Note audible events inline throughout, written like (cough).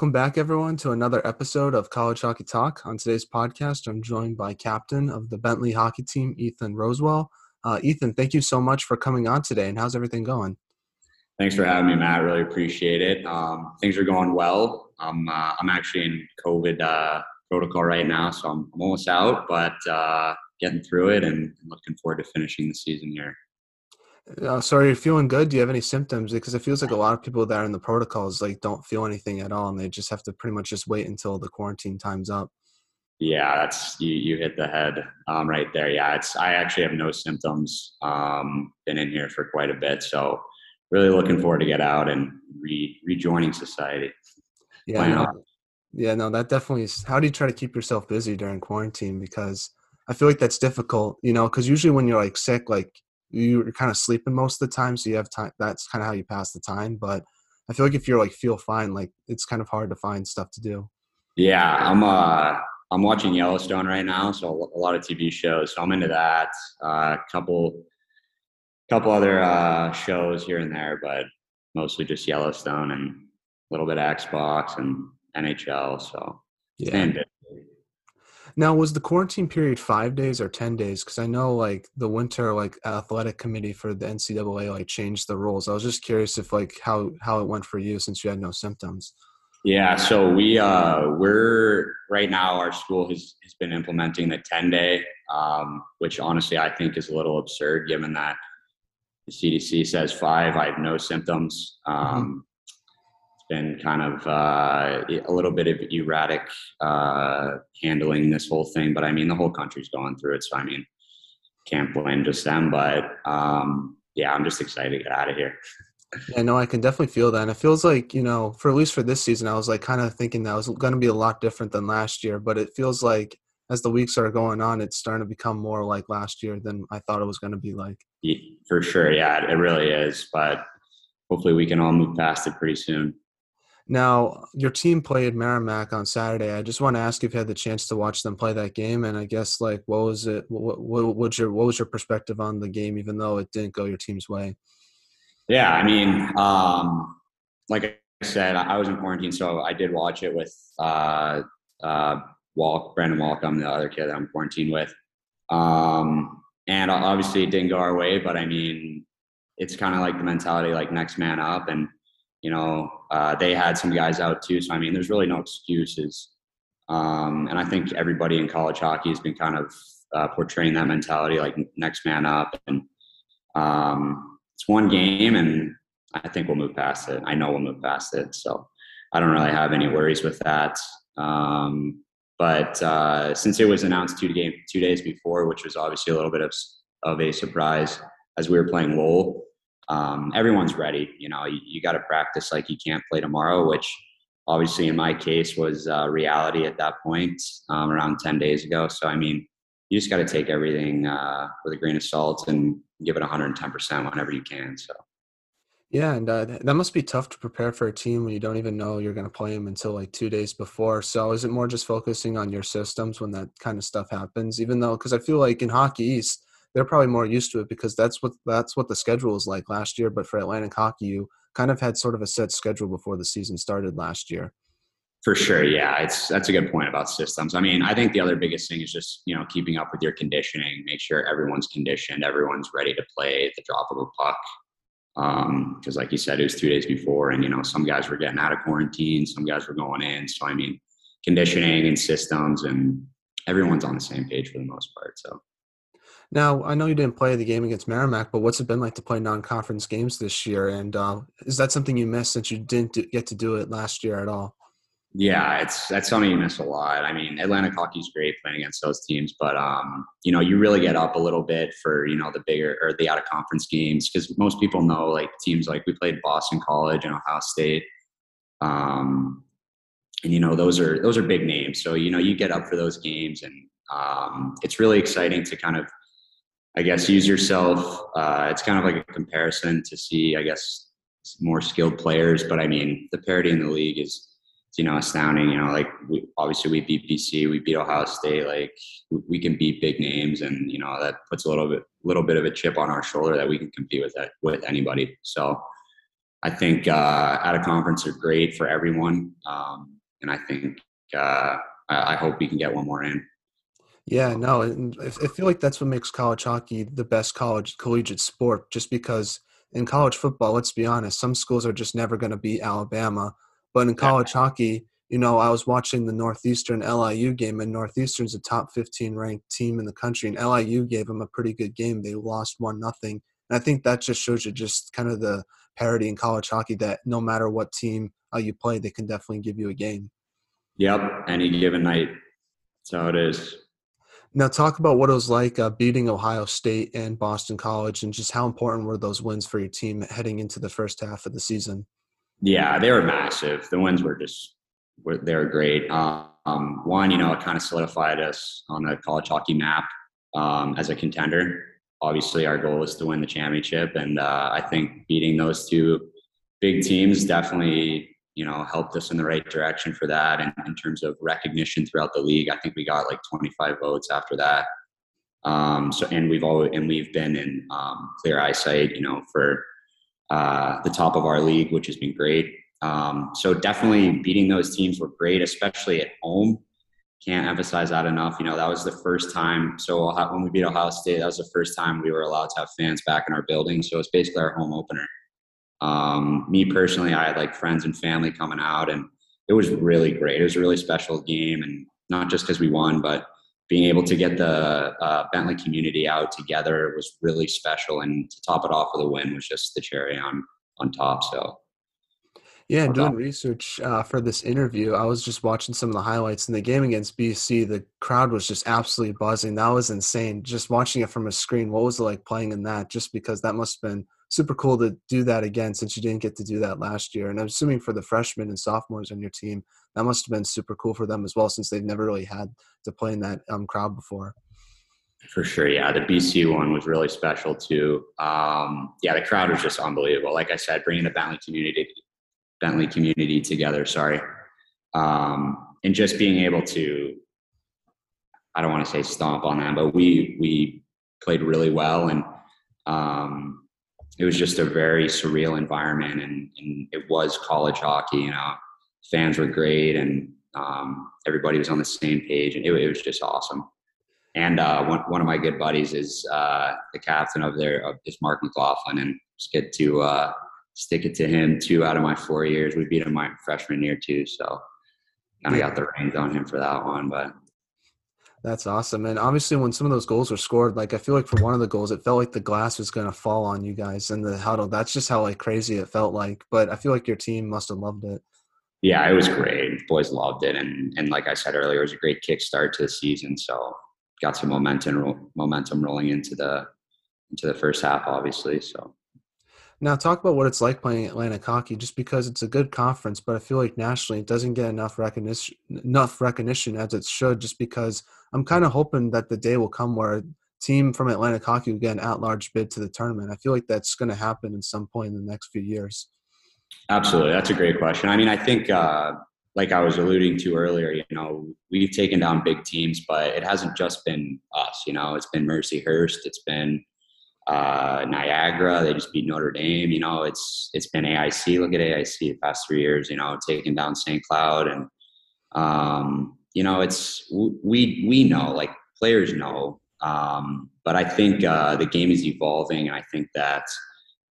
Welcome back, everyone, to another episode of College Hockey Talk. On today's podcast, I'm joined by captain of the Bentley hockey team, Ethan Rosewell. Uh, Ethan, thank you so much for coming on today. And how's everything going? Thanks for having me, Matt. Really appreciate it. Um, things are going well. I'm uh, I'm actually in COVID uh, protocol right now, so I'm, I'm almost out, but uh, getting through it and looking forward to finishing the season here. Uh, so are you feeling good? Do you have any symptoms? Because it feels like a lot of people that are in the protocols like don't feel anything at all, and they just have to pretty much just wait until the quarantine time's up. Yeah, that's you. You hit the head um, right there. Yeah, it's. I actually have no symptoms. Um, been in here for quite a bit, so really looking forward to get out and re, rejoining society. Yeah, no, yeah, no, that definitely is. How do you try to keep yourself busy during quarantine? Because I feel like that's difficult, you know. Because usually when you're like sick, like you're kind of sleeping most of the time, so you have time. That's kind of how you pass the time. But I feel like if you're like feel fine, like it's kind of hard to find stuff to do. Yeah, I'm uh I'm watching Yellowstone right now, so a lot of TV shows. So I'm into that. A uh, couple couple other uh, shows here and there, but mostly just Yellowstone and a little bit of Xbox and NHL. So yeah. Now, was the quarantine period five days or ten days? Because I know like the winter like athletic committee for the NCAA like changed the rules. I was just curious if like how how it went for you since you had no symptoms. Yeah, so we uh, we're right now our school has has been implementing the ten day, um, which honestly I think is a little absurd given that the CDC says five. I have no symptoms. Mm-hmm. Been kind of uh, a little bit of erratic uh, handling this whole thing, but I mean the whole country's going through it, so I mean can't blame just them. But um, yeah, I'm just excited to get out of here. Yeah, no, I can definitely feel that. And it feels like, you know, for at least for this season, I was like kind of thinking that was going to be a lot different than last year. But it feels like as the weeks are going on, it's starting to become more like last year than I thought it was going to be like. Yeah, for sure. Yeah, it really is. But hopefully we can all move past it pretty soon. Now, your team played Merrimack on Saturday. I just want to ask if you had the chance to watch them play that game, and I guess like what was it? What, what, what your what was your perspective on the game, even though it didn't go your team's way? Yeah, I mean, um, like I said, I was in quarantine, so I did watch it with uh, uh, Walk, Brandon Walk. I'm the other kid that I'm quarantined with, um, and obviously it didn't go our way. But I mean, it's kind of like the mentality, like next man up, and you know, uh, they had some guys out too. So I mean, there's really no excuses. Um, and I think everybody in college hockey has been kind of uh, portraying that mentality, like next man up. And um, it's one game, and I think we'll move past it. I know we'll move past it. So I don't really have any worries with that. Um, but uh, since it was announced two game two days before, which was obviously a little bit of of a surprise as we were playing Lowell, um, everyone's ready. You know, you, you got to practice like you can't play tomorrow, which obviously in my case was uh, reality at that point um, around 10 days ago. So, I mean, you just got to take everything uh, with a grain of salt and give it 110% whenever you can. So, yeah, and uh, that must be tough to prepare for a team when you don't even know you're going to play them until like two days before. So, is it more just focusing on your systems when that kind of stuff happens? Even though, because I feel like in Hockey East, they're probably more used to it because that's what that's what the schedule was like last year. But for Atlantic Hockey, you kind of had sort of a set schedule before the season started last year. For sure, yeah, it's that's a good point about systems. I mean, I think the other biggest thing is just you know keeping up with your conditioning, make sure everyone's conditioned, everyone's ready to play at the drop of a puck. Because, um, like you said, it was two days before, and you know some guys were getting out of quarantine, some guys were going in. So I mean, conditioning and systems, and everyone's on the same page for the most part. So now, I know you didn't play the game against Merrimack, but what's it been like to play non-conference games this year? And uh, is that something you missed since you didn't get to do it last year at all? Yeah, it's that's something you miss a lot. I mean, Atlantic hockey's great playing against those teams, but um, you know, you really get up a little bit for you know the bigger or the out of conference games because most people know like teams like we played Boston College and Ohio State, um, and you know those are those are big names. So you know you get up for those games, and um, it's really exciting to kind of I guess use yourself. Uh, it's kind of like a comparison to see, I guess, more skilled players. But I mean, the parity in the league is, you know, astounding. You know, like we, obviously we beat BC, we beat Ohio State. Like we can beat big names, and you know that puts a little bit, little bit of a chip on our shoulder that we can compete with that with anybody. So I think uh, at a conference are great for everyone, um, and I think uh, I, I hope we can get one more in. Yeah, no, I feel like that's what makes college hockey the best college collegiate sport. Just because in college football, let's be honest, some schools are just never going to beat Alabama, but in college yeah. hockey, you know, I was watching the Northeastern LIU game, and Northeastern's a top 15 ranked team in the country, and LIU gave them a pretty good game. They lost one nothing, and I think that just shows you just kind of the parity in college hockey that no matter what team uh, you play, they can definitely give you a game. Yep, any given night. That's how it is. Now, talk about what it was like uh, beating Ohio State and Boston College, and just how important were those wins for your team heading into the first half of the season? Yeah, they were massive. The wins were just were they were great. Um, one, you know, it kind of solidified us on the college hockey map um, as a contender. Obviously, our goal is to win the championship, and uh, I think beating those two big teams definitely you know helped us in the right direction for that. And in terms of recognition throughout the league i think we got like 25 votes after that. Um, so and we've always and we've been in um, clear eyesight you know for uh, the top of our league which has been great. Um, so definitely beating those teams were great especially at home. Can't emphasize that enough. You know that was the first time so when we beat ohio state that was the first time we were allowed to have fans back in our building. So it's basically our home opener um, me personally, I had like friends and family coming out, and it was really great. It was a really special game, and not just because we won, but being able to get the uh, Bentley community out together was really special. And to top it off with a win was just the cherry on on top. So. Yeah, and doing research uh, for this interview, I was just watching some of the highlights in the game against BC. The crowd was just absolutely buzzing. That was insane. Just watching it from a screen, what was it like playing in that? Just because that must have been super cool to do that again since you didn't get to do that last year. And I'm assuming for the freshmen and sophomores on your team, that must have been super cool for them as well since they've never really had to play in that um, crowd before. For sure, yeah. The BC one was really special too. Um, yeah, the crowd was just unbelievable. Like I said, bringing the Bentley community, Bentley community together. Sorry, um, and just being able to, I don't want to say stomp on them, but we we played really well, and um, it was just a very surreal environment and, and it was college hockey you know fans were great and um, everybody was on the same page and it, it was just awesome. And uh, one, one of my good buddies is uh, the captain of there of this mark mclaughlin and just get to uh, stick it to him two out of my four years. We beat him my freshman year too so kind of got the reins on him for that one but that's awesome. And obviously, when some of those goals were scored, like I feel like for one of the goals, it felt like the glass was going to fall on you guys in the huddle. That's just how like crazy it felt like. But I feel like your team must have loved it. Yeah, it was great. Boys loved it, and and like I said earlier, it was a great kickstart to the season. So got some momentum momentum rolling into the into the first half, obviously. So now, talk about what it's like playing Atlantic hockey, just because it's a good conference, but I feel like nationally it doesn't get enough recognition, enough recognition as it should. Just because I'm kind of hoping that the day will come where a team from Atlantic hockey will get an at-large bid to the tournament. I feel like that's going to happen at some point in the next few years. Absolutely, that's a great question. I mean, I think, uh, like I was alluding to earlier, you know, we've taken down big teams, but it hasn't just been us. You know, it's been Mercyhurst, it's been uh, Niagara. They just beat Notre Dame. You know, it's it's been AIC. Look at AIC the past three years. You know, taking down St. Cloud, and um, you know, it's we we know like players know. Um, but I think uh, the game is evolving, I think that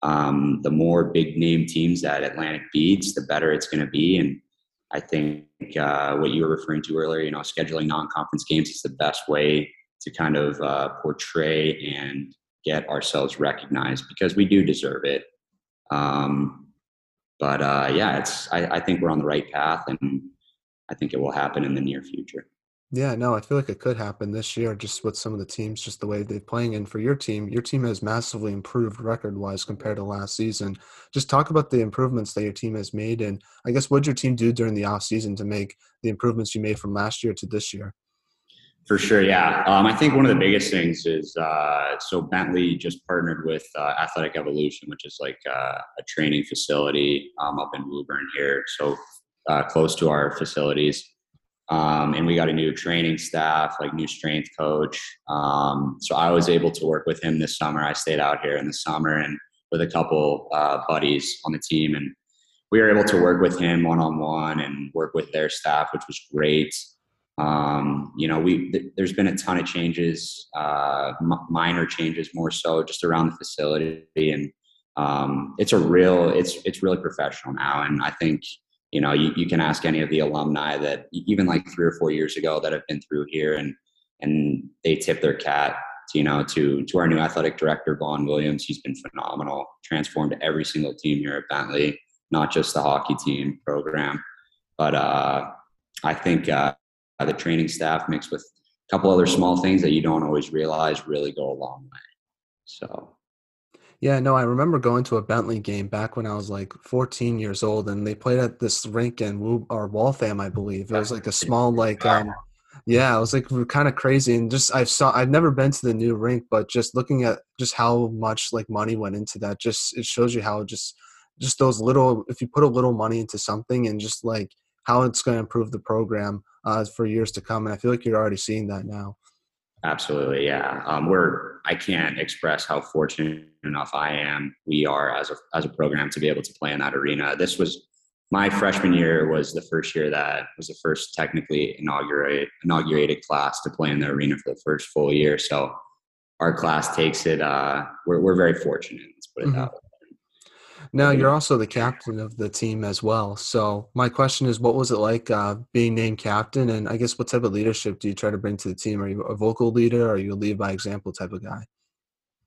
um, the more big name teams that Atlantic beats, the better it's going to be. And I think uh, what you were referring to earlier, you know, scheduling non-conference games is the best way to kind of uh, portray and get ourselves recognized because we do deserve it. Um, but uh, yeah, it's I, I think we're on the right path, and I think it will happen in the near future. Yeah, no, I feel like it could happen this year just with some of the teams, just the way they're playing. And for your team, your team has massively improved record wise compared to last season. Just talk about the improvements that your team has made. And I guess what did your team do during the off season to make the improvements you made from last year to this year? For sure, yeah. Um, I think one of the biggest things is uh, so Bentley just partnered with uh, Athletic Evolution, which is like uh, a training facility um, up in Woburn here, so uh, close to our facilities. Um, and we got a new training staff, like new strength coach. Um, so I was able to work with him this summer. I stayed out here in the summer, and with a couple uh, buddies on the team, and we were able to work with him one on one and work with their staff, which was great. Um, you know, we th- there's been a ton of changes, uh, m- minor changes more so just around the facility, and um, it's a real it's it's really professional now. And I think you know you, you can ask any of the alumni that even like three or four years ago that have been through here, and and they tip their cat to, you know to to our new athletic director Vaughn Williams. He's been phenomenal, transformed every single team here at Bentley, not just the hockey team program, but uh, I think. Uh, the training staff mixed with a couple other small things that you don't always realize really go a long way. So. Yeah, no, I remember going to a Bentley game back when I was like 14 years old, and they played at this rink in Woo or Waltham, I believe. It was like a small, like, um, yeah, it was like kind of crazy, and just I saw I've never been to the new rink, but just looking at just how much like money went into that, just it shows you how just just those little if you put a little money into something and just like how it's going to improve the program uh, for years to come. And I feel like you're already seeing that now. Absolutely, yeah. Um, we're I can't express how fortunate enough I am. We are as a as a program to be able to play in that arena. This was my freshman year was the first year that was the first technically inaugurated inaugurated class to play in the arena for the first full year. So our class takes it. Uh, we're we're very fortunate. Let's put it mm-hmm. that way. Now you're also the captain of the team as well. So my question is, what was it like uh, being named captain? And I guess what type of leadership do you try to bring to the team? Are you a vocal leader? Or are you a lead by example type of guy?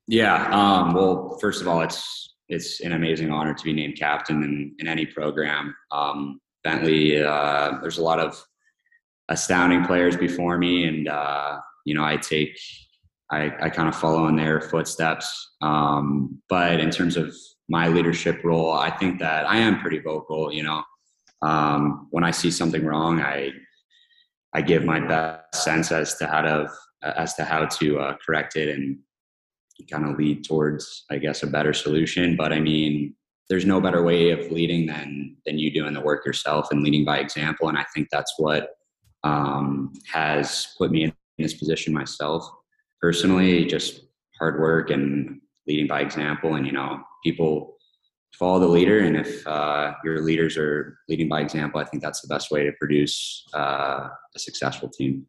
Yeah. Um, well, first of all, it's it's an amazing honor to be named captain in, in any program. Um, Bentley, uh, there's a lot of astounding players before me, and uh, you know I take I, I kind of follow in their footsteps. Um, but in terms of my leadership role, I think that I am pretty vocal. You know, um, when I see something wrong, I I give my best sense as to how to as to how to uh, correct it and kind of lead towards, I guess, a better solution. But I mean, there's no better way of leading than than you doing the work yourself and leading by example. And I think that's what um, has put me in this position myself personally. Just hard work and leading by example, and you know, people follow the leader. And if uh, your leaders are leading by example, I think that's the best way to produce uh, a successful team.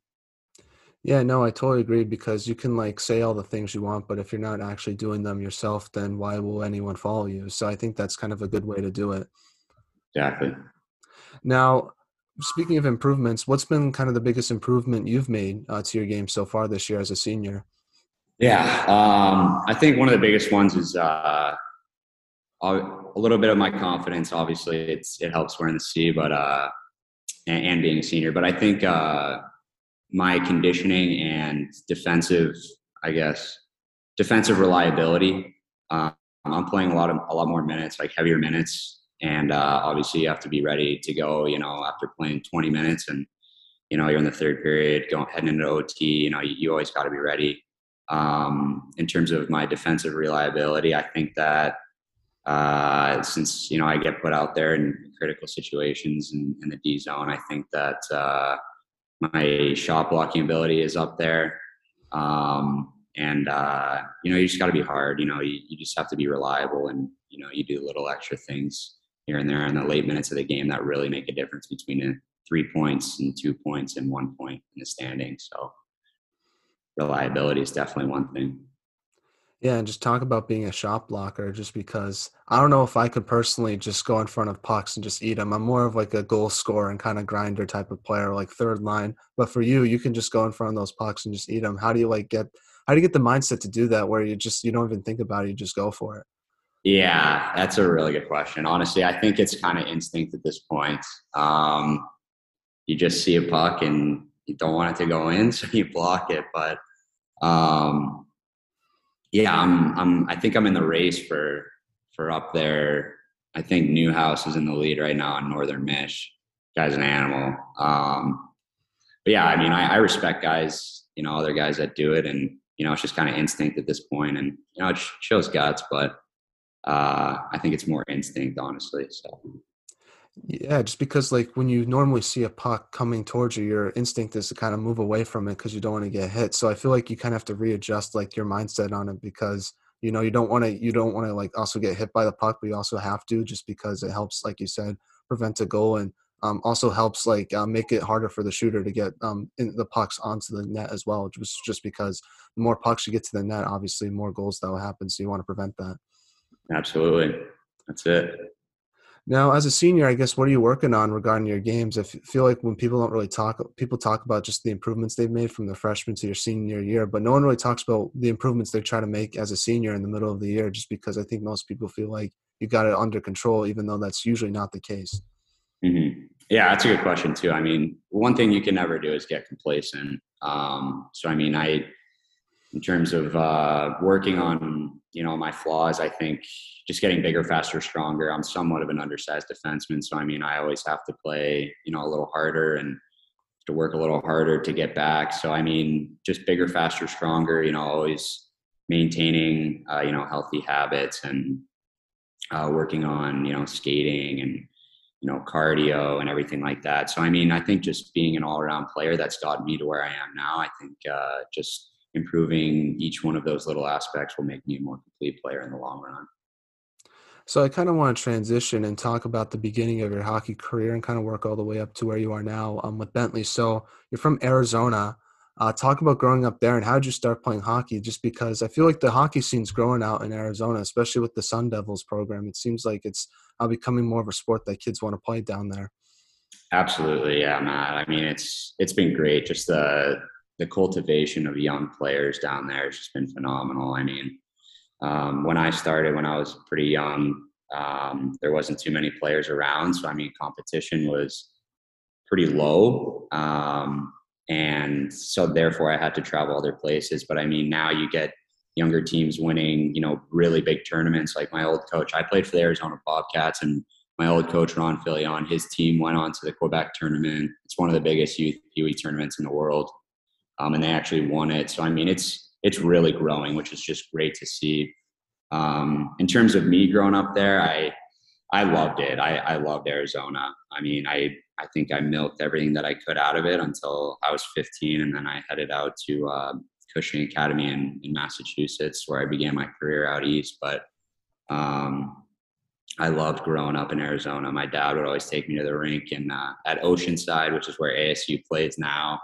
Yeah, no, I totally agree because you can like say all the things you want, but if you're not actually doing them yourself, then why will anyone follow you? So I think that's kind of a good way to do it. Exactly. Now, speaking of improvements, what's been kind of the biggest improvement you've made uh, to your game so far this year as a senior? Yeah, um, I think one of the biggest ones is uh, a little bit of my confidence. Obviously, it's it helps wearing the C, but uh, and, and being a senior. But I think uh, my conditioning and defensive, I guess, defensive reliability. Uh, I'm playing a lot of a lot more minutes, like heavier minutes, and uh, obviously you have to be ready to go. You know, after playing 20 minutes, and you know you're in the third period, going heading into OT. You know, you, you always got to be ready. Um, in terms of my defensive reliability, I think that uh, since you know I get put out there in critical situations in, in the D zone, I think that uh, my shot blocking ability is up there. Um, and uh, you know, you just got to be hard. You know, you, you just have to be reliable, and you know, you do little extra things here and there in the late minutes of the game that really make a difference between a three points and two points and one point in the standing. So reliability is definitely one thing. Yeah, and just talk about being a shot blocker just because I don't know if I could personally just go in front of pucks and just eat them. I'm more of like a goal scorer and kind of grinder type of player, like third line. But for you, you can just go in front of those pucks and just eat them. How do you like get how do you get the mindset to do that where you just you don't even think about it, you just go for it? Yeah, that's a really good question. Honestly, I think it's kind of instinct at this point. Um, you just see a puck and you don't want it to go in, (laughs) so you block it. But um, yeah, I'm, I'm, I think I'm in the race for, for up there. I think Newhouse is in the lead right now on Northern Mish. Guy's an animal. Um, but yeah, I mean, I, I respect guys, you know, other guys that do it, and you know, it's just kind of instinct at this point, and you know, it shows guts, but uh, I think it's more instinct, honestly. So yeah, just because like when you normally see a puck coming towards you, your instinct is to kind of move away from it because you don't want to get hit. So I feel like you kind of have to readjust like your mindset on it because you know you don't want to you don't want to like also get hit by the puck but you also have to just because it helps like you said prevent a goal and um, also helps like uh, make it harder for the shooter to get um, the pucks onto the net as well just just because the more pucks you get to the net obviously more goals that will happen so you want to prevent that. Absolutely. That's it now, as a senior, I guess what are you working on regarding your games? I feel like when people don't really talk, people talk about just the improvements they've made from the freshman to your senior year, but no one really talks about the improvements they try to make as a senior in the middle of the year. Just because I think most people feel like you got it under control, even though that's usually not the case. Mm-hmm. Yeah, that's a good question too. I mean, one thing you can never do is get complacent. Um, so, I mean, I in terms of uh, working on you know my flaws i think just getting bigger faster stronger. I'm somewhat of an undersized defenseman so i mean i always have to play you know a little harder and to work a little harder to get back. So i mean just bigger faster stronger you know always maintaining uh, you know healthy habits and uh, working on you know skating and you know cardio and everything like that. So i mean i think just being an all-around player that's gotten me to where i am now i think uh, just improving each one of those little aspects will make me a more complete player in the long run. So I kind of want to transition and talk about the beginning of your hockey career and kind of work all the way up to where you are now um, with Bentley. So you're from Arizona. Uh, talk about growing up there and how did you start playing hockey? Just because I feel like the hockey scene's growing out in Arizona, especially with the Sun Devils program. It seems like it's uh, becoming more of a sport that kids want to play down there. Absolutely, yeah, Matt. I mean, it's it's been great. Just the the cultivation of young players down there has just been phenomenal. I mean, um, when I started, when I was pretty young, um, there wasn't too many players around. So, I mean, competition was pretty low. Um, and so, therefore, I had to travel other places. But I mean, now you get younger teams winning, you know, really big tournaments. Like my old coach, I played for the Arizona Bobcats, and my old coach Ron Filion, his team went on to the Quebec tournament. It's one of the biggest youth Pee Wee tournaments in the world um, and they actually won it. So I mean, it's it's really growing, which is just great to see. Um, in terms of me growing up there, I I loved it. I, I loved Arizona. I mean, I I think I milked everything that I could out of it until I was 15, and then I headed out to uh, Cushing Academy in, in Massachusetts, where I began my career out east. But um, I loved growing up in Arizona. My dad would always take me to the rink and uh, at Oceanside, which is where ASU plays now.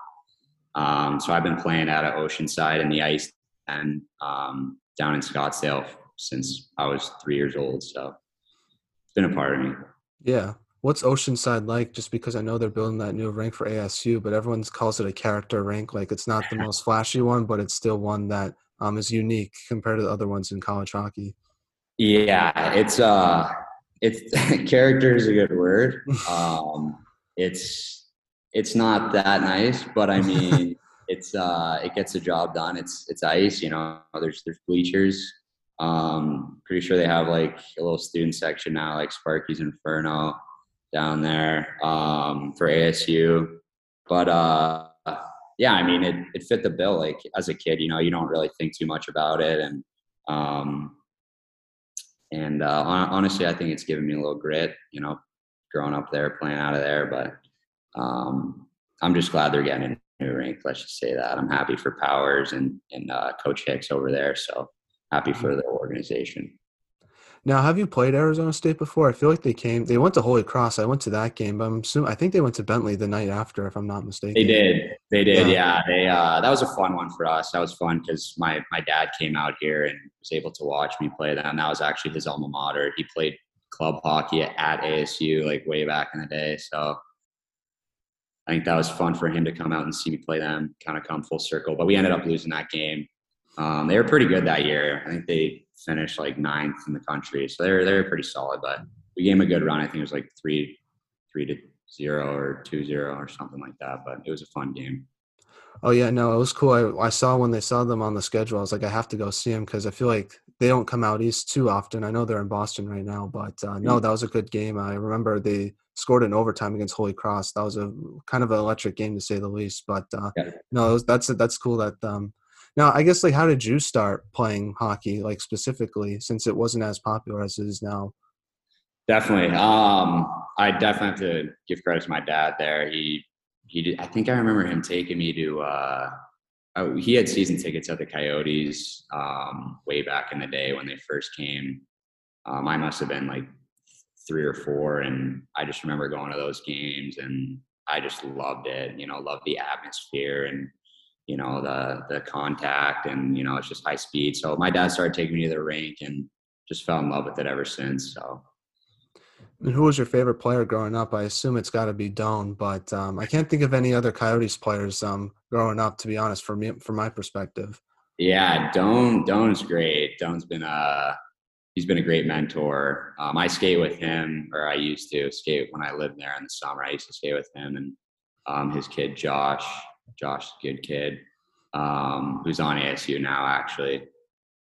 Um, so I've been playing out of Oceanside in the ice and um, down in Scottsdale since I was three years old. So it's been a part of me. Yeah. What's Oceanside like? Just because I know they're building that new rink for ASU, but everyone calls it a character rink. Like it's not the (laughs) most flashy one, but it's still one that um, is unique compared to the other ones in college hockey. Yeah, it's uh, it's (laughs) character is a good word. (laughs) Um, it's it's not that nice, but I mean, (laughs) it's uh, it gets the job done. It's it's ice, you know. There's there's bleachers. Um, pretty sure they have like a little student section now, like Sparky's Inferno down there um, for ASU. But uh, yeah, I mean, it it fit the bill. Like as a kid, you know, you don't really think too much about it, and um, and uh, honestly, I think it's given me a little grit. You know, growing up there, playing out of there, but um, I'm just glad they're getting a new rink. Let's just say that. I'm happy for Powers and and uh, Coach Hicks over there. So happy for the organization. Now, have you played Arizona State before? I feel like they came. They went to Holy Cross. I went to that game, but I'm assuming, I think they went to Bentley the night after, if I'm not mistaken. They did. They did. Yeah. yeah they. Uh, that was a fun one for us. That was fun because my my dad came out here and was able to watch me play them. That was actually his alma mater. He played club hockey at ASU like way back in the day. So I think that was fun for him to come out and see me play them, kind of come full circle. But we ended up losing that game. Um, they were pretty good that year. I think they finished like ninth in the country, so they were they were pretty solid. But we gave them a good run. I think it was like three three to zero or two zero or something like that. But it was a fun game. Oh yeah, no, it was cool. I, I saw when they saw them on the schedule. I was like, I have to go see them because I feel like they don't come out east too often. I know they're in Boston right now, but uh, no, mm. that was a good game. I remember they scored in overtime against Holy Cross. That was a kind of an electric game to say the least. But uh, yeah. no, was, that's that's cool. That um, now I guess like how did you start playing hockey like specifically since it wasn't as popular as it is now? Definitely. Um, I definitely have to give credit to my dad there. He he did, I think I remember him taking me to uh, uh, he had season tickets at the Coyotes um, way back in the day when they first came. Um, I must have been like three or four, and I just remember going to those games, and I just loved it. You know, loved the atmosphere and you know the the contact, and you know it's just high speed. So my dad started taking me to the rink, and just fell in love with it ever since. So. And who was your favorite player growing up? I assume it's got to be Doan, but um, I can't think of any other Coyotes players um, growing up. To be honest, from me, from my perspective. Yeah, Doan. Doan's great. Doan's been a he's been a great mentor. Um, I skate with him, or I used to skate when I lived there in the summer. I used to skate with him and um, his kid Josh. Josh, good kid, um, who's on ASU now actually.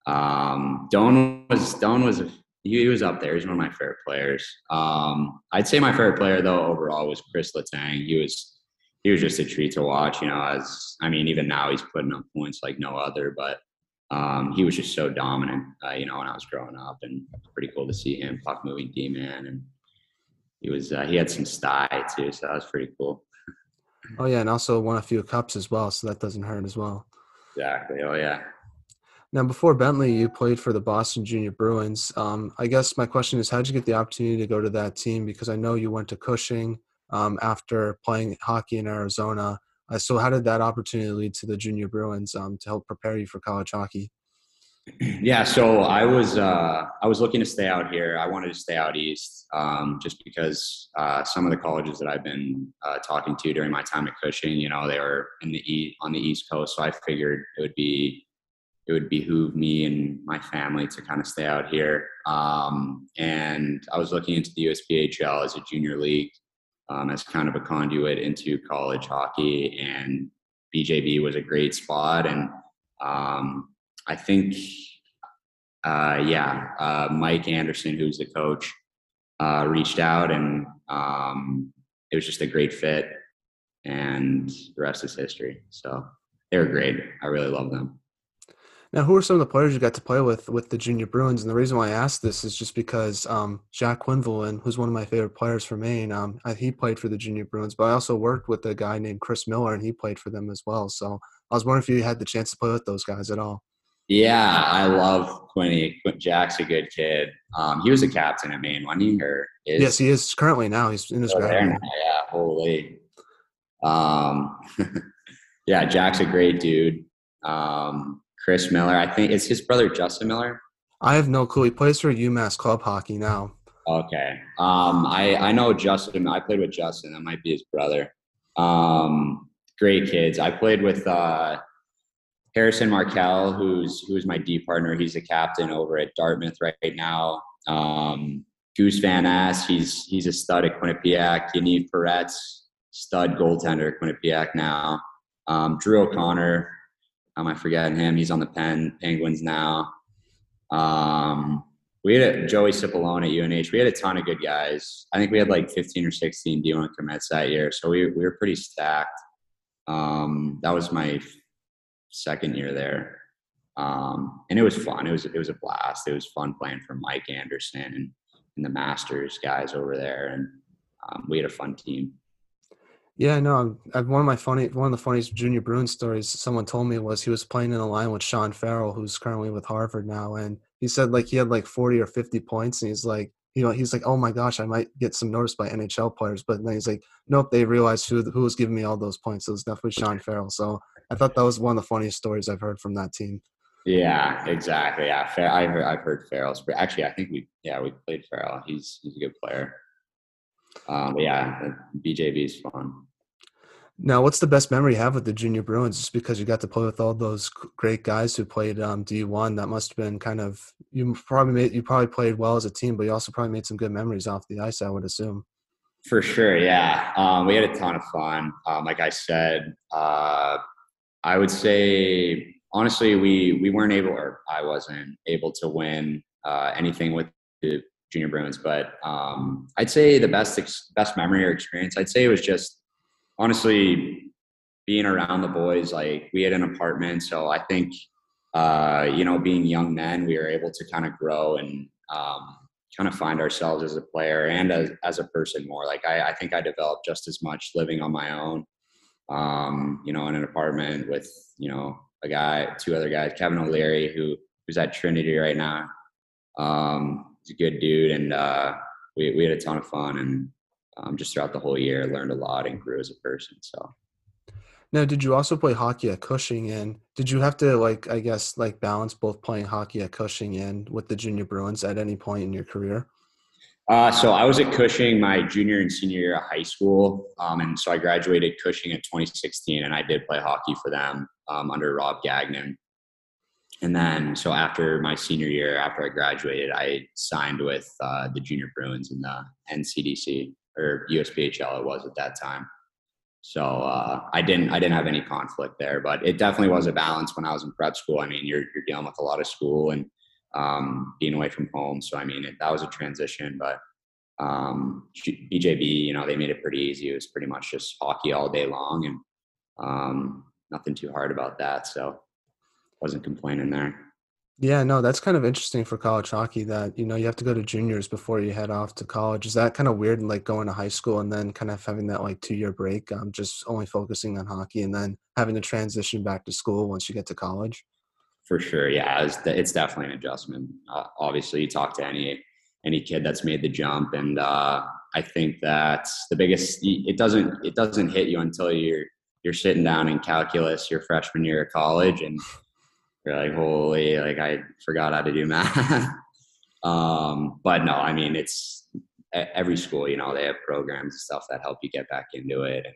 Um, Doan was Doan was a, he, was up there. He's one of my favorite players. Um, I'd say my favorite player though overall was Chris Letang. He was he was just a treat to watch. You know, as I mean, even now he's putting up points like no other. But um, he was just so dominant. Uh, you know, when I was growing up, and pretty cool to see him puck moving D man, and he was uh, he had some style too, so that was pretty cool. Oh yeah, and also won a few cups as well, so that doesn't hurt as well. Exactly. Oh yeah. Now, before Bentley, you played for the Boston Junior Bruins. Um, I guess my question is, how did you get the opportunity to go to that team? Because I know you went to Cushing um, after playing hockey in Arizona. Uh, so, how did that opportunity lead to the Junior Bruins um, to help prepare you for college hockey? (clears throat) Yeah, so I was uh, I was looking to stay out here. I wanted to stay out east, um, just because uh, some of the colleges that I've been uh, talking to during my time at Cushing, you know, they were in the east, on the East Coast. So I figured it would be it would behoove me and my family to kind of stay out here. Um, and I was looking into the USPHL as a junior league, um, as kind of a conduit into college hockey. And BJB was a great spot. And um, I think, uh, yeah, uh, Mike Anderson, who's the coach, uh, reached out and um, it was just a great fit. And the rest is history. So they were great. I really love them. Now, who are some of the players you got to play with with the Junior Bruins? And the reason why I asked this is just because um, Jack Quinlivan, who's one of my favorite players for Maine, um, he played for the Junior Bruins, but I also worked with a guy named Chris Miller, and he played for them as well. So I was wondering if you had the chance to play with those guys at all. Yeah, I love Quinny. Jack's a good kid. Um, he was a captain at Maine, wasn't he? Or is, yes, he is currently now. He's in his oh, grad. Yeah, holy. Um, (laughs) yeah, Jack's a great dude. Um, Chris Miller. I think it's his brother Justin Miller. I have no clue. He plays for UMass club hockey now. Okay. Um, I I know Justin. I played with Justin. That might be his brother. Um, great kids. I played with uh, Harrison Markel, who's who's my D partner. He's a captain over at Dartmouth right now. Um, Goose Van Ass, he's he's a stud at Quinnipiac. Yaniv Perets, stud goaltender at Quinnipiac now. Um, Drew O'Connor, um, I forget him. He's on the Pen Penguins now. Um, we had a, Joey Cipollone at UNH. We had a ton of good guys. I think we had like 15 or 16 D1 commits that year. So we, we were pretty stacked. Um, that was my second year there. Um, and it was fun. It was, it was a blast. It was fun playing for Mike Anderson and, and the Masters guys over there. And um, we had a fun team. Yeah, no. I've, one of my funny, one of the funniest junior Bruin stories someone told me was he was playing in a line with Sean Farrell, who's currently with Harvard now, and he said like he had like forty or fifty points, and he's like, you know, he's like, oh my gosh, I might get some notice by NHL players, but then he's like, nope, they realized who who was giving me all those points. It was definitely Sean Farrell. So I thought that was one of the funniest stories I've heard from that team. Yeah, exactly. Yeah, I've heard, I've heard Farrell's. Actually, I think we yeah we played Farrell. He's he's a good player. Um, but yeah, BJB is fun. Now, what's the best memory you have with the Junior Bruins? Just because you got to play with all those great guys who played um, D1, that must have been kind of you probably made you probably played well as a team, but you also probably made some good memories off the ice. I would assume. For sure, yeah. Um, we had a ton of fun. Um, like I said, uh, I would say honestly, we we weren't able, or I wasn't able to win uh, anything with the Junior Bruins, but um, I'd say the best ex- best memory or experience, I'd say it was just honestly being around the boys like we had an apartment so i think uh, you know being young men we were able to kind of grow and um, kind of find ourselves as a player and as, as a person more like I, I think i developed just as much living on my own um, you know in an apartment with you know a guy, two other guys, Kevin O'Leary, who who's at Trinity right now. Um, he's a good dude, and uh, we we had a ton of fun, and um, just throughout the whole year, learned a lot and grew as a person. So. Now, did you also play hockey at Cushing? And did you have to like, I guess, like balance both playing hockey at Cushing and with the Junior Bruins at any point in your career? Uh, so I was at Cushing my junior and senior year of high school, um, and so I graduated Cushing in 2016, and I did play hockey for them um, under Rob Gagnon. And then, so after my senior year, after I graduated, I signed with uh, the Junior Bruins in the NCDC or USPHL it was at that time. So uh, I didn't I didn't have any conflict there, but it definitely was a balance when I was in prep school. I mean, you're you're dealing with a lot of school and um, being away from home. So I mean, it, that was a transition. But um, BJB, you know, they made it pretty easy. It was pretty much just hockey all day long, and um, nothing too hard about that. So wasn't complaining there. Yeah, no, that's kind of interesting for college hockey that, you know, you have to go to juniors before you head off to college. Is that kind of weird, like going to high school and then kind of having that like two year break, um, just only focusing on hockey and then having to transition back to school once you get to college? For sure. Yeah. It's, it's definitely an adjustment. Uh, obviously, you talk to any, any kid that's made the jump. And uh, I think that the biggest, it doesn't, it doesn't hit you until you're, you're sitting down in calculus your freshman year of college and (laughs) you're like, holy, like I forgot how to do math. (laughs) um, but no, I mean, it's every school, you know, they have programs and stuff that help you get back into it. And,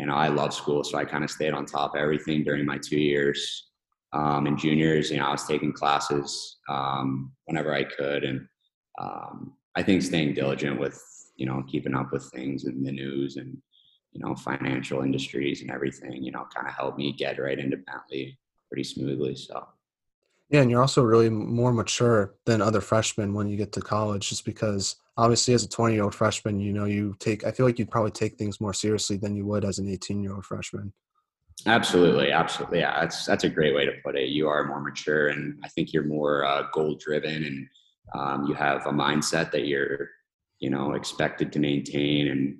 um, know, I love school, so I kind of stayed on top of everything during my two years. Um, and juniors, you know, I was taking classes um, whenever I could, and um, I think staying diligent with, you know, keeping up with things in the news and, you know, financial industries and everything, you know, kind of helped me get right into Bentley pretty smoothly. So. Yeah, and you're also really more mature than other freshmen when you get to college, just because obviously as a 20 year old freshman, you know, you take. I feel like you'd probably take things more seriously than you would as an 18 year old freshman. Absolutely, absolutely. Yeah, that's that's a great way to put it. You are more mature, and I think you're more uh, goal driven, and um, you have a mindset that you're, you know, expected to maintain, and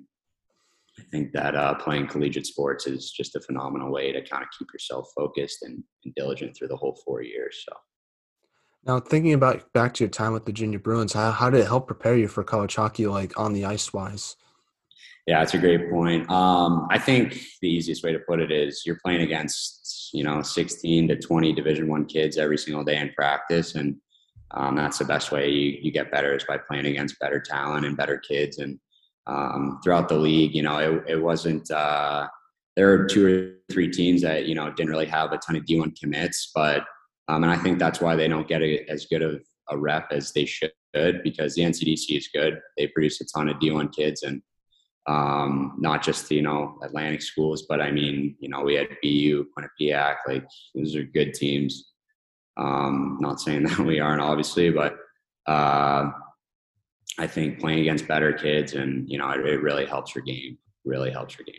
I think that uh, playing collegiate sports is just a phenomenal way to kind of keep yourself focused and, and, diligent through the whole four years. So, now thinking about back to your time with the Junior Bruins, how, how did it help prepare you for college hockey, like on the ice wise? Yeah, that's a great point. Um, I think the easiest way to put it is you're playing against you know 16 to 20 Division One kids every single day in practice, and um, that's the best way you, you get better is by playing against better talent and better kids and um, throughout the league. You know, it, it wasn't. Uh, there were two or three teams that you know didn't really have a ton of D1 commits, but um, and I think that's why they don't get a, as good of a rep as they should because the NCDC is good. They produce a ton of D1 kids and um, not just you know Atlantic schools, but I mean you know we had BU, Quinnipiac, like those are good teams. Um, not saying (laughs) that we aren't obviously, but uh, I think playing against better kids and you know it, it really helps your game. Really helps your game.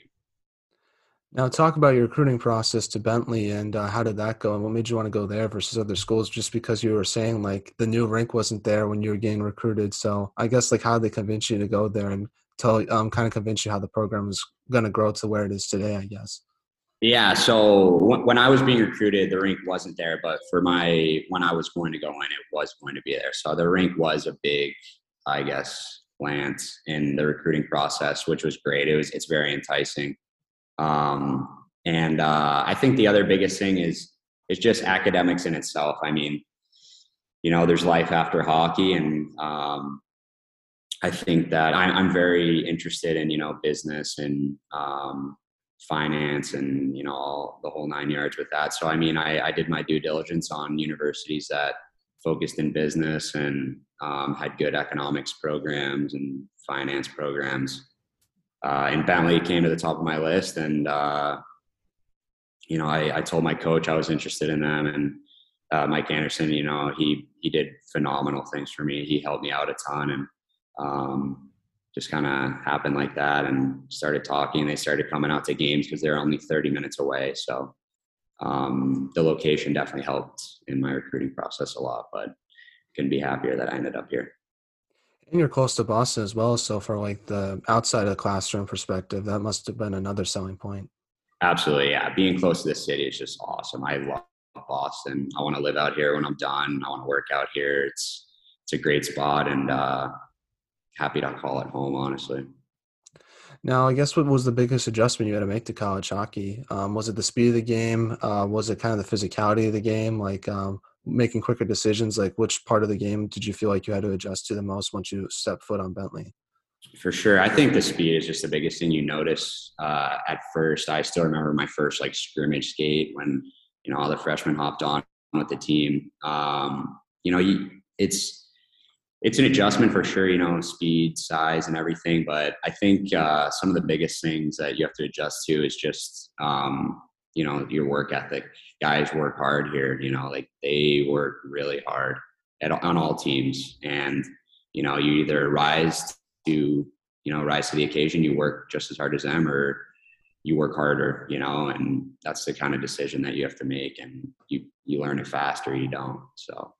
Now, talk about your recruiting process to Bentley and uh, how did that go, and what made you want to go there versus other schools? Just because you were saying like the new rink wasn't there when you were getting recruited, so I guess like how did they convince you to go there and tell um kind of convince you how the program is going to grow to where it is today? I guess. Yeah. So when I was being recruited, the rink wasn't there, but for my when I was going to go in, it was going to be there. So the rink was a big I guess, plant in the recruiting process, which was great. It was it's very enticing. Um, and uh, I think the other biggest thing is is just academics in itself. I mean, you know, there's life after hockey, and um, I think that I, I'm very interested in you know business and um, finance and you know all, the whole nine yards with that. So I mean, I, I did my due diligence on universities that focused in business and um, had good economics programs and finance programs. Uh, and Bentley came to the top of my list, and uh, you know, I, I, told my coach I was interested in them, and uh, Mike Anderson, you know, he he did phenomenal things for me. He helped me out a ton, and um, just kind of happened like that, and started talking. They started coming out to games because they're only 30 minutes away, so um, the location definitely helped in my recruiting process a lot, but couldn't be happier that I ended up here. And you're close to Boston as well. So for like the outside of the classroom perspective, that must have been another selling point. Absolutely, yeah. Being close to the city is just awesome. I love Boston. I want to live out here when I'm done. I want to work out here. It's it's a great spot, and uh, happy to call it home. Honestly. Now, I guess what was the biggest adjustment you had to make to college hockey? Um, was it the speed of the game? Uh, was it kind of the physicality of the game? Like um, making quicker decisions? Like which part of the game did you feel like you had to adjust to the most once you stepped foot on Bentley? For sure, I think the speed is just the biggest thing you notice. Uh, at first, I still remember my first like scrimmage skate when you know all the freshmen hopped on with the team. Um, you know, you, it's it's an adjustment for sure, you know, speed, size, and everything. But I think uh, some of the biggest things that you have to adjust to is just, um, you know, your work ethic. Guys work hard here, you know, like they work really hard at, on all teams. And, you know, you either rise to, you know, rise to the occasion, you work just as hard as them, or you work harder, you know, and that's the kind of decision that you have to make. And you, you learn it fast or you don't. So.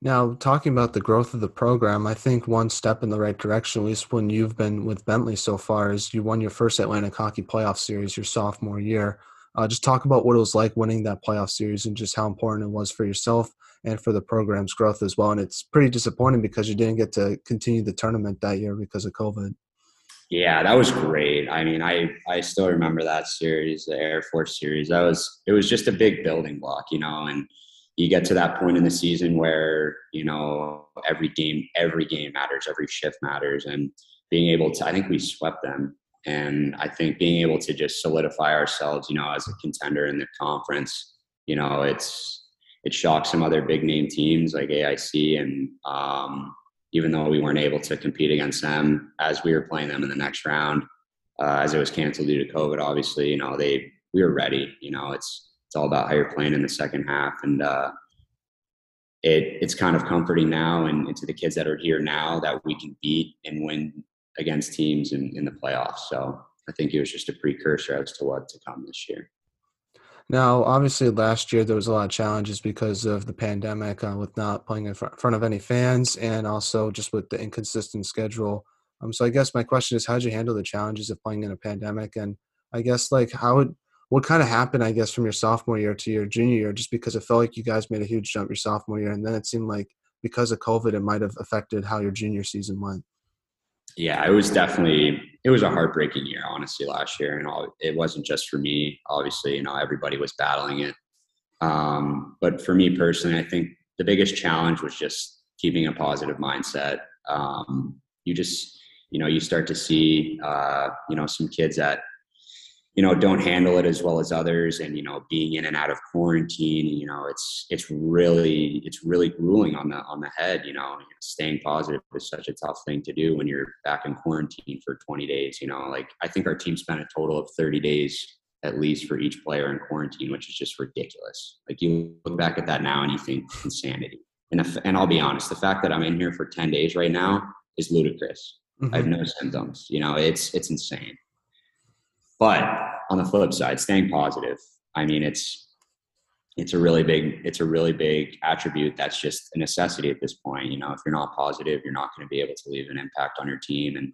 Now, talking about the growth of the program, I think one step in the right direction, at least when you've been with Bentley so far, is you won your first Atlantic Hockey Playoff Series your sophomore year. Uh, just talk about what it was like winning that playoff series and just how important it was for yourself and for the program's growth as well. And it's pretty disappointing because you didn't get to continue the tournament that year because of COVID. Yeah, that was great. I mean, I I still remember that series, the Air Force series. That was it was just a big building block, you know, and you get to that point in the season where you know every game every game matters every shift matters and being able to i think we swept them and i think being able to just solidify ourselves you know as a contender in the conference you know it's it shocked some other big name teams like aic and um, even though we weren't able to compete against them as we were playing them in the next round uh, as it was canceled due to covid obviously you know they we were ready you know it's it's all about how you're playing in the second half. And uh, it it's kind of comforting now and, and, to the kids that are here now that we can beat and win against teams in, in the playoffs. So I think it was just a precursor as to what to come this year. Now, obviously, last year there was a lot of challenges because of the pandemic, uh, with not playing in front of any fans, and also just with the inconsistent schedule. Um, so I guess my question is, how did you handle the challenges of playing in a pandemic? And I guess like how would what kind of happened, I guess, from your sophomore year to your junior year, just because it felt like you guys made a huge jump your sophomore year, and then it seemed like because of COVID, it might have affected how your junior season went. Yeah, it was definitely it was a heartbreaking year, honestly, last year, and all, it wasn't just for me. Obviously, you know, everybody was battling it, um, but for me personally, I think the biggest challenge was just keeping a positive mindset. Um, you just, you know, you start to see, uh, you know, some kids that you know don't handle it as well as others. And you know being in and out of quarantine you know it's it's really it's really grueling on the on the head you know. Staying positive is such a tough thing to do when you're back in quarantine for 20 days you know. Like i think our team spent a total of 30 days at least for each player in quarantine which is just ridiculous. Like you look back at that now and you think insanity. And, if, and i'll be honest the fact that i'm in here for 10 days right now is ludicrous. Mm-hmm. i have mm-hmm. no symptoms you know. It's it's insane but on the flip side, staying positive. I mean, it's it's a really big it's a really big attribute that's just a necessity at this point. You know, if you're not positive, you're not going to be able to leave an impact on your team, and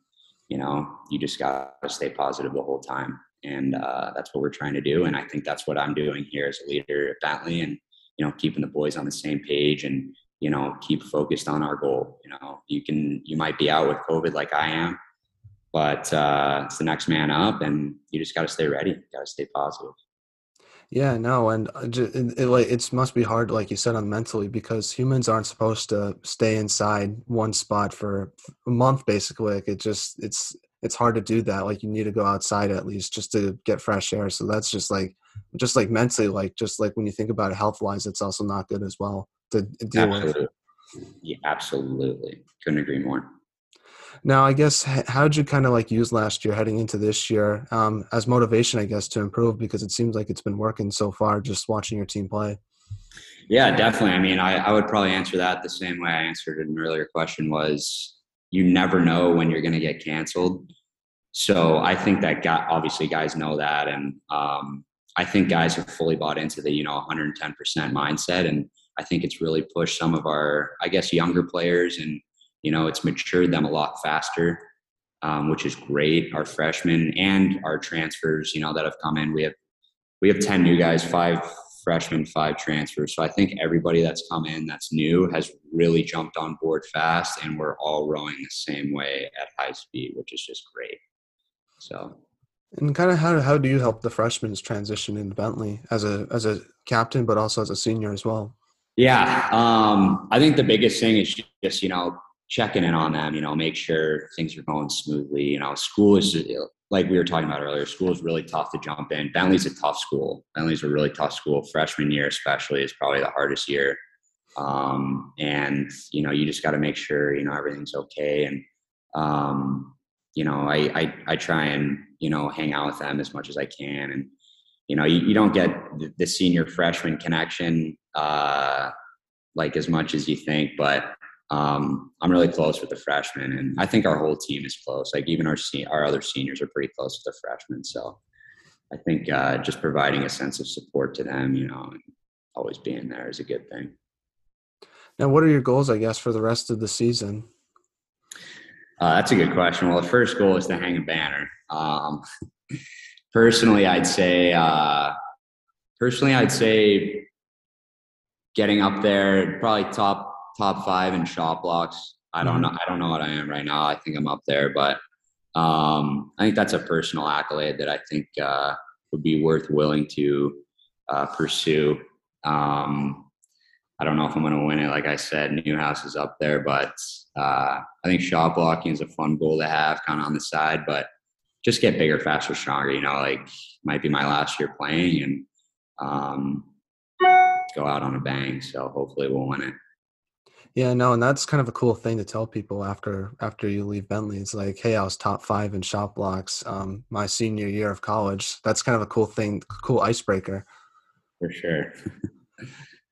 you know, you just got to stay positive the whole time. And uh, that's what we're trying to do. And I think that's what I'm doing here as a leader at Bentley, and you know, keeping the boys on the same page and you know keep focused on our goal. You know, you can you might be out with COVID like I am, but uh, it's the next man up, and you just got to stay ready. Got to stay positive. Yeah, no, and uh, it, it, like it must be hard, like you said, on mentally because humans aren't supposed to stay inside one spot for a month, basically. Like it just it's it's hard to do that. Like you need to go outside at least just to get fresh air. So that's just like just like mentally, like just like when you think about it health wise, it's also not good as well to deal absolutely. with. Yeah, absolutely. Couldn't agree more. Now, I guess how did you kind of like use last year heading into this year um, as motivation, I guess, to improve because it seems like it's been working so far just watching your team play. Yeah, definitely. I mean, I, I would probably answer that the same way I answered an earlier question was you never know when you're going to get canceled. So I think that got, obviously guys know that. And um, I think guys have fully bought into the, you know, 110% mindset. And I think it's really pushed some of our, I guess, younger players and you know it's matured them a lot faster um, which is great. Our freshmen and our transfers, you know, that have come in. We have we have ten new guys, five freshmen, five transfers. So I think everybody that's come in that's new has really jumped on board fast, and we're all rowing the same way at high speed, which is just great. So. And kind of how how do you help the freshmen transition into Bentley as a as a captain, but also as a senior as well? Yeah, um, I think the biggest thing is just you know checking in on them. You know, make sure things are going smoothly. You know, school is like we were talking about earlier. School is really tough to jump in. Bentley's a tough school. Bentley's a really tough school. Freshman year, especially, is probably the hardest year. Um, and you know, you just got to make sure you know everything's okay. And um, you know, I, I I try and you know hang out with them as much as I can and you know, you, you don't get the senior freshman connection uh, like as much as you think, but um, I'm really close with the freshmen, and I think our whole team is close. Like even our se- our other seniors are pretty close with the freshmen. So I think uh, just providing a sense of support to them, you know, and always being there is a good thing. Now, what are your goals, I guess, for the rest of the season? Uh, that's a good question. Well, the first goal is to hang a banner. Um, personally, I'd say uh, personally, I'd say getting up there, probably top top five in shot blocks. I don't mm-hmm. know. I don't know what I am right now. I think I'm up there, but um, I think that's a personal accolade that I think uh, would be worth willing to uh, pursue. Um, I don't know if I'm going to win it. Like I said, Newhouse is up there, but uh, I think shot blocking is a fun goal to have, kind of on the side. But just get bigger, faster, stronger. You know, like might be my last year playing and um, go out on a bang. So hopefully we'll win it. Yeah, no, and that's kind of a cool thing to tell people after after you leave Bentley. It's like, hey, I was top five in shot blocks um, my senior year of college. That's kind of a cool thing, cool icebreaker. For sure. (laughs)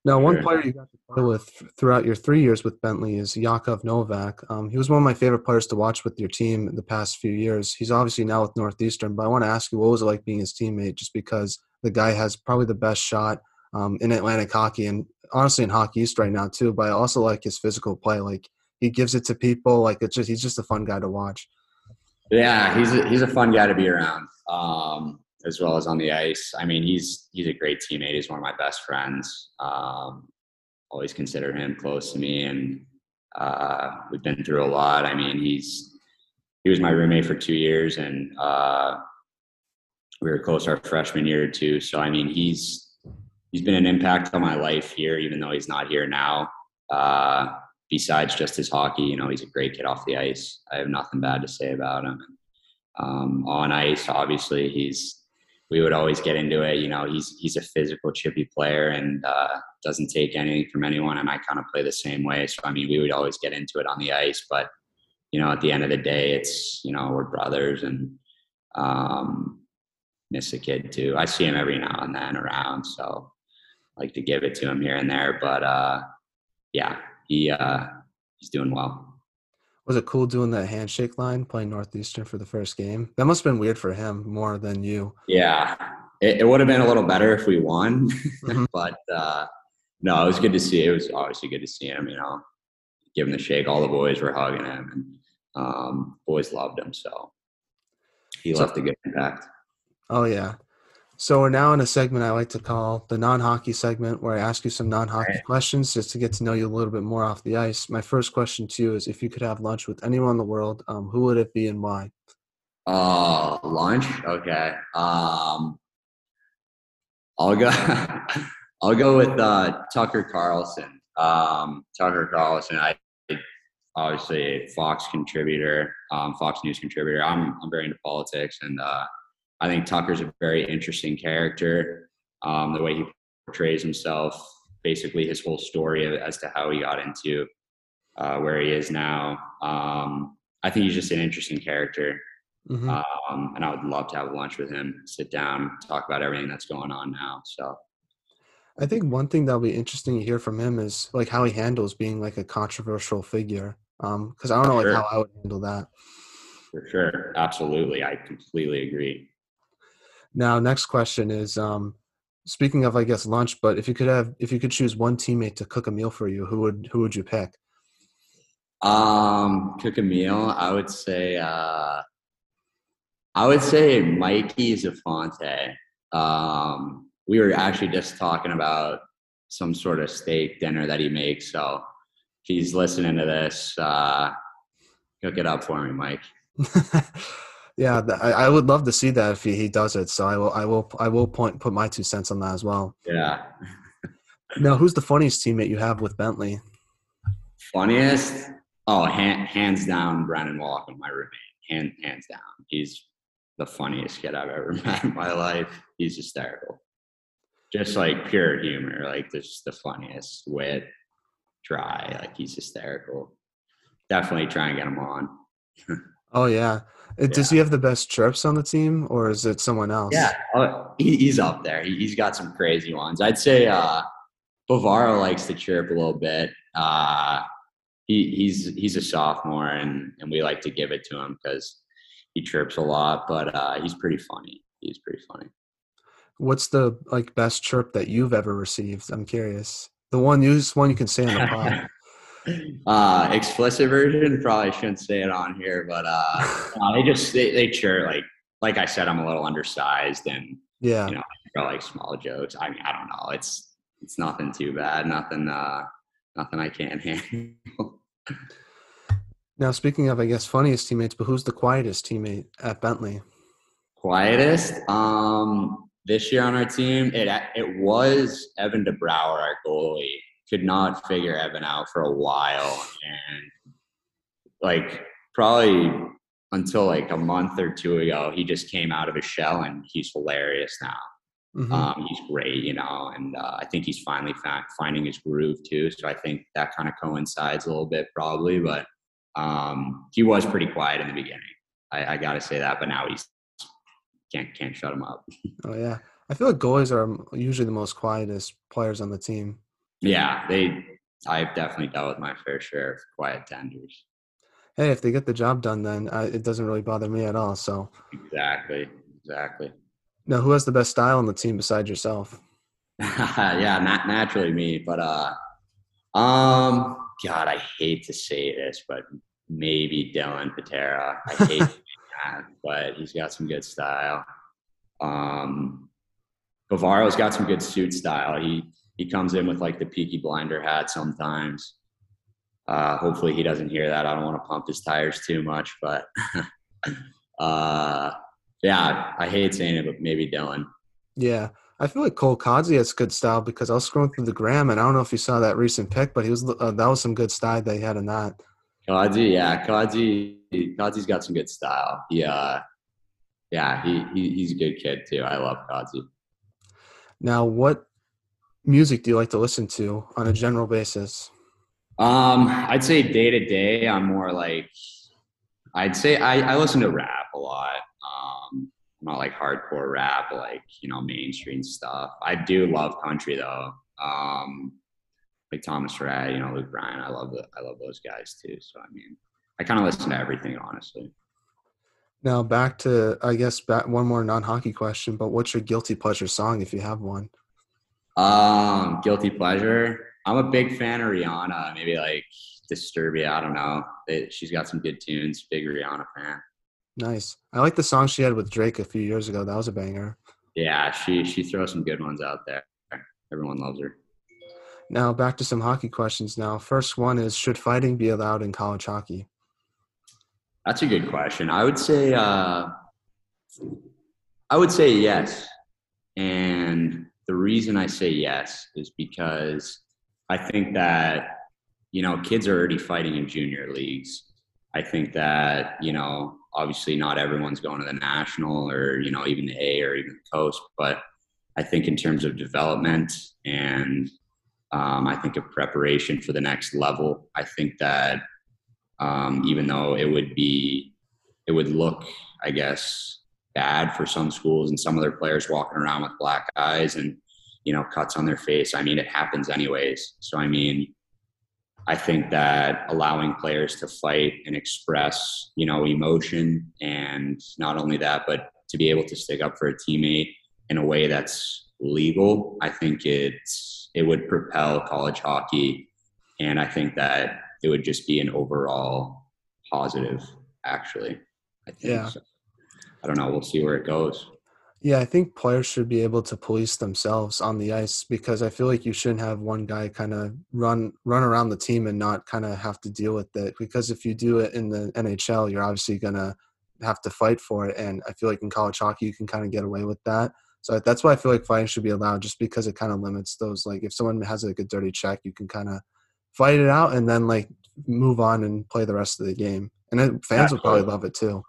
Now, one player you got to play with throughout your three years with Bentley is Jakov Novak. Um, he was one of my favorite players to watch with your team the past few years. He's obviously now with Northeastern, but I want to ask you, what was it like being his teammate? Just because the guy has probably the best shot um, in Atlantic hockey and honestly in Hockey East right now too. But I also like his physical play. Like he gives it to people. Like it's just he's just a fun guy to watch. Yeah, he's a, he's a fun guy to be around. Um, as well as on the ice. I mean, he's he's a great teammate. He's one of my best friends. Um, always consider him close to me, and uh, we've been through a lot. I mean, he's he was my roommate for two years, and uh, we were close our freshman year too. So I mean, he's he's been an impact on my life here, even though he's not here now. Uh, besides just his hockey, you know, he's a great kid off the ice. I have nothing bad to say about him. Um, on ice, obviously, he's we would always get into it. You know, he's he's a physical, chippy player and uh, doesn't take anything from anyone. And I kind of play the same way. So I mean, we would always get into it on the ice. But you know, at the end of the day, it's you know we're brothers and um, miss a kid too. I see him every now and then around, so like to give it to him here and there. But uh, yeah, he uh, he's doing well. Was it cool doing that handshake line playing Northeastern for the first game? That must have been weird for him more than you. Yeah, it, it would have been a little better if we won, mm-hmm. (laughs) but uh, no, it was good to see. It was obviously good to see him. You know, give him the shake. All the boys were hugging him, and um, boys loved him. So he so, left a good impact. Oh yeah, so we're now in a segment I like to call the non-hockey segment, where I ask you some non-hockey right. questions just to get to know you a little bit more off the ice. My first question to you is: If you could have lunch with anyone in the world, um, who would it be and why? Uh, lunch. Okay. Um, I'll go. (laughs) I'll go with uh, Tucker Carlson. Um, Tucker Carlson. I obviously a Fox contributor, um, Fox News contributor. I'm I'm very into politics and. Uh, I think Tucker's a very interesting character. Um, the way he portrays himself, basically his whole story as to how he got into uh, where he is now. Um, I think he's just an interesting character. Mm-hmm. Um, and I would love to have lunch with him, sit down, talk about everything that's going on now. So I think one thing that'll be interesting to hear from him is like how he handles being like a controversial figure. Um, cause I don't know like sure. how I would handle that. For sure. Absolutely. I completely agree. Now, next question is um, speaking of, I guess, lunch. But if you could have, if you could choose one teammate to cook a meal for you, who would who would you pick? Um, cook a meal. I would say. Uh, I would say Mikey Zafonte. Um, we were actually just talking about some sort of steak dinner that he makes. So if he's listening to this, uh, cook it up for me, Mike. (laughs) yeah, I, I, would love to see that if he, he does it. So I will, I will, I will point put my two cents on that as well. Yeah. now, who's the funniest teammate you have with Bentley? Funniest? Oh, hand, hands down, Brandon Walker, my roommate. Hand, hands down. He's the funniest kid I've ever (laughs) met in my life. He's hysterical. Just like pure humor, like just the funniest wit, dry, like he's hysterical. Definitely try and get him on. (laughs) oh yeah. Uh, does he have the best chirps on the team, or is it someone else? Yeah, oh, he, he's up there. He, has got some crazy ones. I'd say uh, Bavaro likes to chirp a little bit. Uh, he, he's he's a sophomore, and and we like to give it to him because he chirps a lot, but uh, he's pretty funny. He's pretty funny. What's the like best chirp that you've ever received? I'm curious. The one you one you can say on the pod. (laughs) uh explicit version probably shouldn't say it on here but uh they just they, they chirp like like i said i'm a little undersized and yeah you know I like small jokes i mean i don't know it's it's nothing too bad nothing uh nothing i can't (laughs) handle now, speaking of, I guess, funniest teammates, but who's the quietest teammate at Bentley? Quietest? Um, this year on our team, it it was Evan DeBrouwer, our goalie. Could not figure Evan out for a while, and like probably until like a month or two ago, he just came out of his shell, and he's hilarious now. Mm-hmm. Um, he's great, you know, and uh, I think he's finally fa- finding his groove too. So I think that kind of coincides a little bit, probably. But um, he was pretty quiet in the beginning. I, I got to say that, but now he's can't can't shut him up. Oh yeah, I feel like goalies are usually the most quietest players on the team. Yeah, they. I've definitely dealt with my fair share of quiet tenders. Hey, if they get the job done, then I, it doesn't really bother me at all. So exactly, exactly. Now, who has the best style on the team besides yourself? (laughs) yeah, not naturally me, but uh, um, God, I hate to say this, but maybe Dylan Patera. I hate (laughs) that, but he's got some good style. Um, Bavaro's got some good suit style. He he comes in with like the Peaky Blinder hat sometimes. Uh, hopefully he doesn't hear that. I don't want to pump his tires too much, but (laughs) uh, yeah, I hate saying it, but maybe Dylan. Yeah, I feel like Cole Kodzi has good style because I was scrolling through the gram and I don't know if you saw that recent pick, but he was uh, that was some good style they had in that. Kodzi, yeah, Kodzi, Kodzi's got some good style. He, uh, yeah, he, he he's a good kid too. I love Kodzi. Now, what music do you like to listen to on a general basis? Um, I'd say day to day, I'm more like, I'd say I, I listen to rap a lot Um, not like hardcore rap, like you know mainstream stuff. I do love country though. Um, like Thomas Rhett, you know Luke Bryan. I love the, I love those guys too. So I mean, I kind of listen to everything honestly. Now back to I guess back one more non-hockey question, but what's your guilty pleasure song if you have one? Um, guilty pleasure. I'm a big fan of Rihanna. Maybe like Disturbia. I don't know. It, she's got some good tunes. Big Rihanna fan. Nice. I like the song she had with Drake a few years ago. That was a banger. Yeah, she she throws some good ones out there. Everyone loves her. Now back to some hockey questions. Now, first one is: Should fighting be allowed in college hockey? That's a good question. I would say uh, I would say yes, and the reason I say yes is because I think that you know kids are already fighting in junior leagues. I think that you know obviously not everyone's going to the national or you know even the A or even the coast, but I think in terms of development and um, I think of preparation for the next level, I think that um, even though it would be it would look, I guess, bad for some schools and some of their players walking around with black eyes and you know cuts on their face. I mean, it happens anyways. So I mean, I think that allowing players to fight and express, you know, emotion and not only that, but to be able to stick up for a teammate in a way that's legal, I think it's it would propel college hockey. And I think that it would just be an overall positive. Actually, I think. Yeah. So, I don't know. We'll see where it goes. Yeah, I think players should be able to police themselves on the ice because I feel like you shouldn't have one guy kind of run run around the team and not kind of have to deal with it. Because if you do it in the NHL, you're obviously gonna have to fight for it, and I feel like in college hockey you can kind of get away with that. So that's why I feel like fighting should be allowed, just because it kind of limits those. Like if someone has like a dirty check, you can kind of fight it out and then like move on and play the rest of the game. And fans would probably love it too.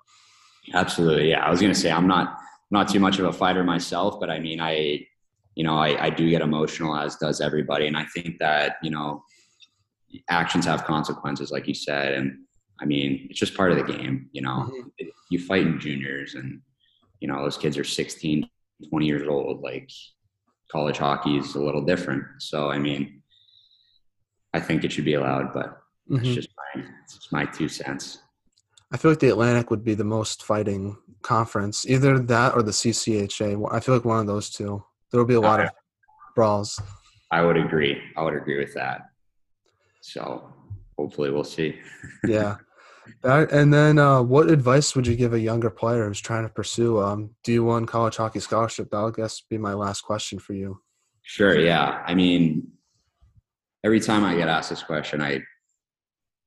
Absolutely, yeah. I was gonna say I'm not not too much of a fighter myself, but I mean, I, you know, I, I do get emotional as does everybody. And I think that, you know, actions have consequences, like you said. And I mean, it's just part of the game, you know, mm-hmm. you fight in juniors and, you know, those kids are 16, 20 years old. Like college hockey is a little different. So, I mean, I think it should be allowed, but mm-hmm. it's just my, it's my two cents. I feel like the Atlantic would be the most fighting conference, either that or the CCHA. I feel like one of those two. There will be a lot of brawls. I would agree. I would agree with that. So hopefully we'll see. (laughs) yeah. And then, uh, what advice would you give a younger player who's trying to pursue um, D1 college hockey scholarship? That'll guess be my last question for you. Sure. Yeah. I mean, every time I get asked this question, I,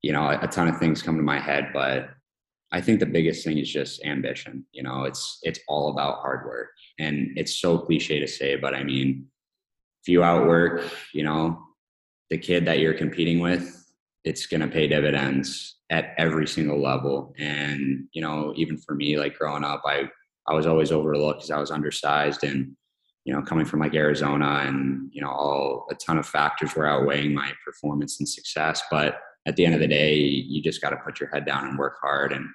you know, a ton of things come to my head, but I think the biggest thing is just ambition. You know, it's it's all about hard work, and it's so cliche to say, but I mean, if you outwork, you know, the kid that you're competing with, it's to pay dividends at every single level. And you know, even for me, like growing up, I I was always overlooked because I was undersized, and you know, coming from like Arizona, and you know, all a ton of factors were outweighing my performance and success, but at the end of the day, you just got to put your head down and work hard and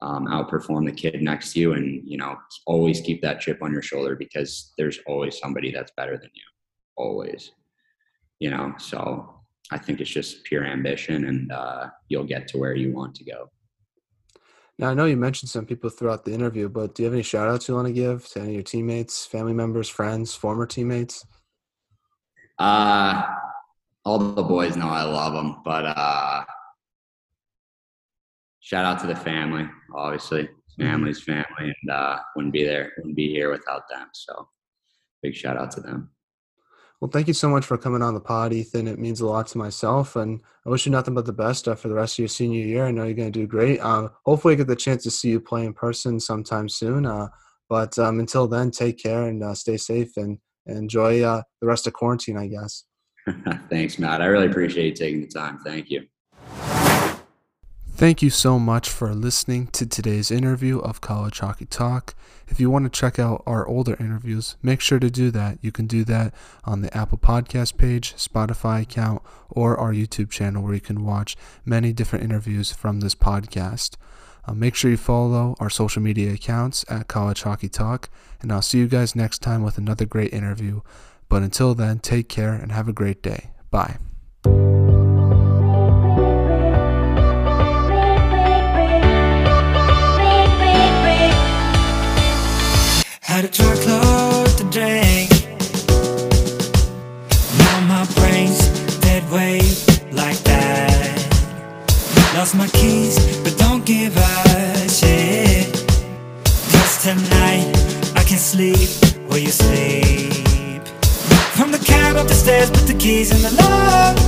um, outperform the kid next to you, and you know always keep that chip on your shoulder because there's always somebody that's better than you, always. You know, so I think it's just pure ambition, and uh, you'll get to where you want to go. Now I know you mentioned some people throughout the interview, but do you have any shout outs you want to give to any of your teammates, family members, friends, former teammates? Uh all the boys know I love them, but uh, shout out to the family, obviously. Mm-hmm. Family's family, and uh, wouldn't be there, wouldn't be here without them. So, big shout out to them. Well, thank you so much for coming on the pod, Ethan. It means a lot to myself, and I wish you nothing but the best uh, for the rest of your senior year. I know you're going to do great. Uh, hopefully, I get the chance to see you play in person sometime soon. Uh, but um, until then, take care and uh, stay safe and, and enjoy uh, the rest of quarantine, I guess. (laughs) Thanks, Matt. I really appreciate you taking the time. Thank you. Thank you so much for listening to today's interview of College Hockey Talk. If you want to check out our older interviews, make sure to do that. You can do that on the Apple Podcast page, Spotify account, or our YouTube channel where you can watch many different interviews from this podcast. Uh, make sure you follow our social media accounts at College Hockey Talk, and I'll see you guys next time with another great interview. But until then, take care and have a great day. Bye. season the love.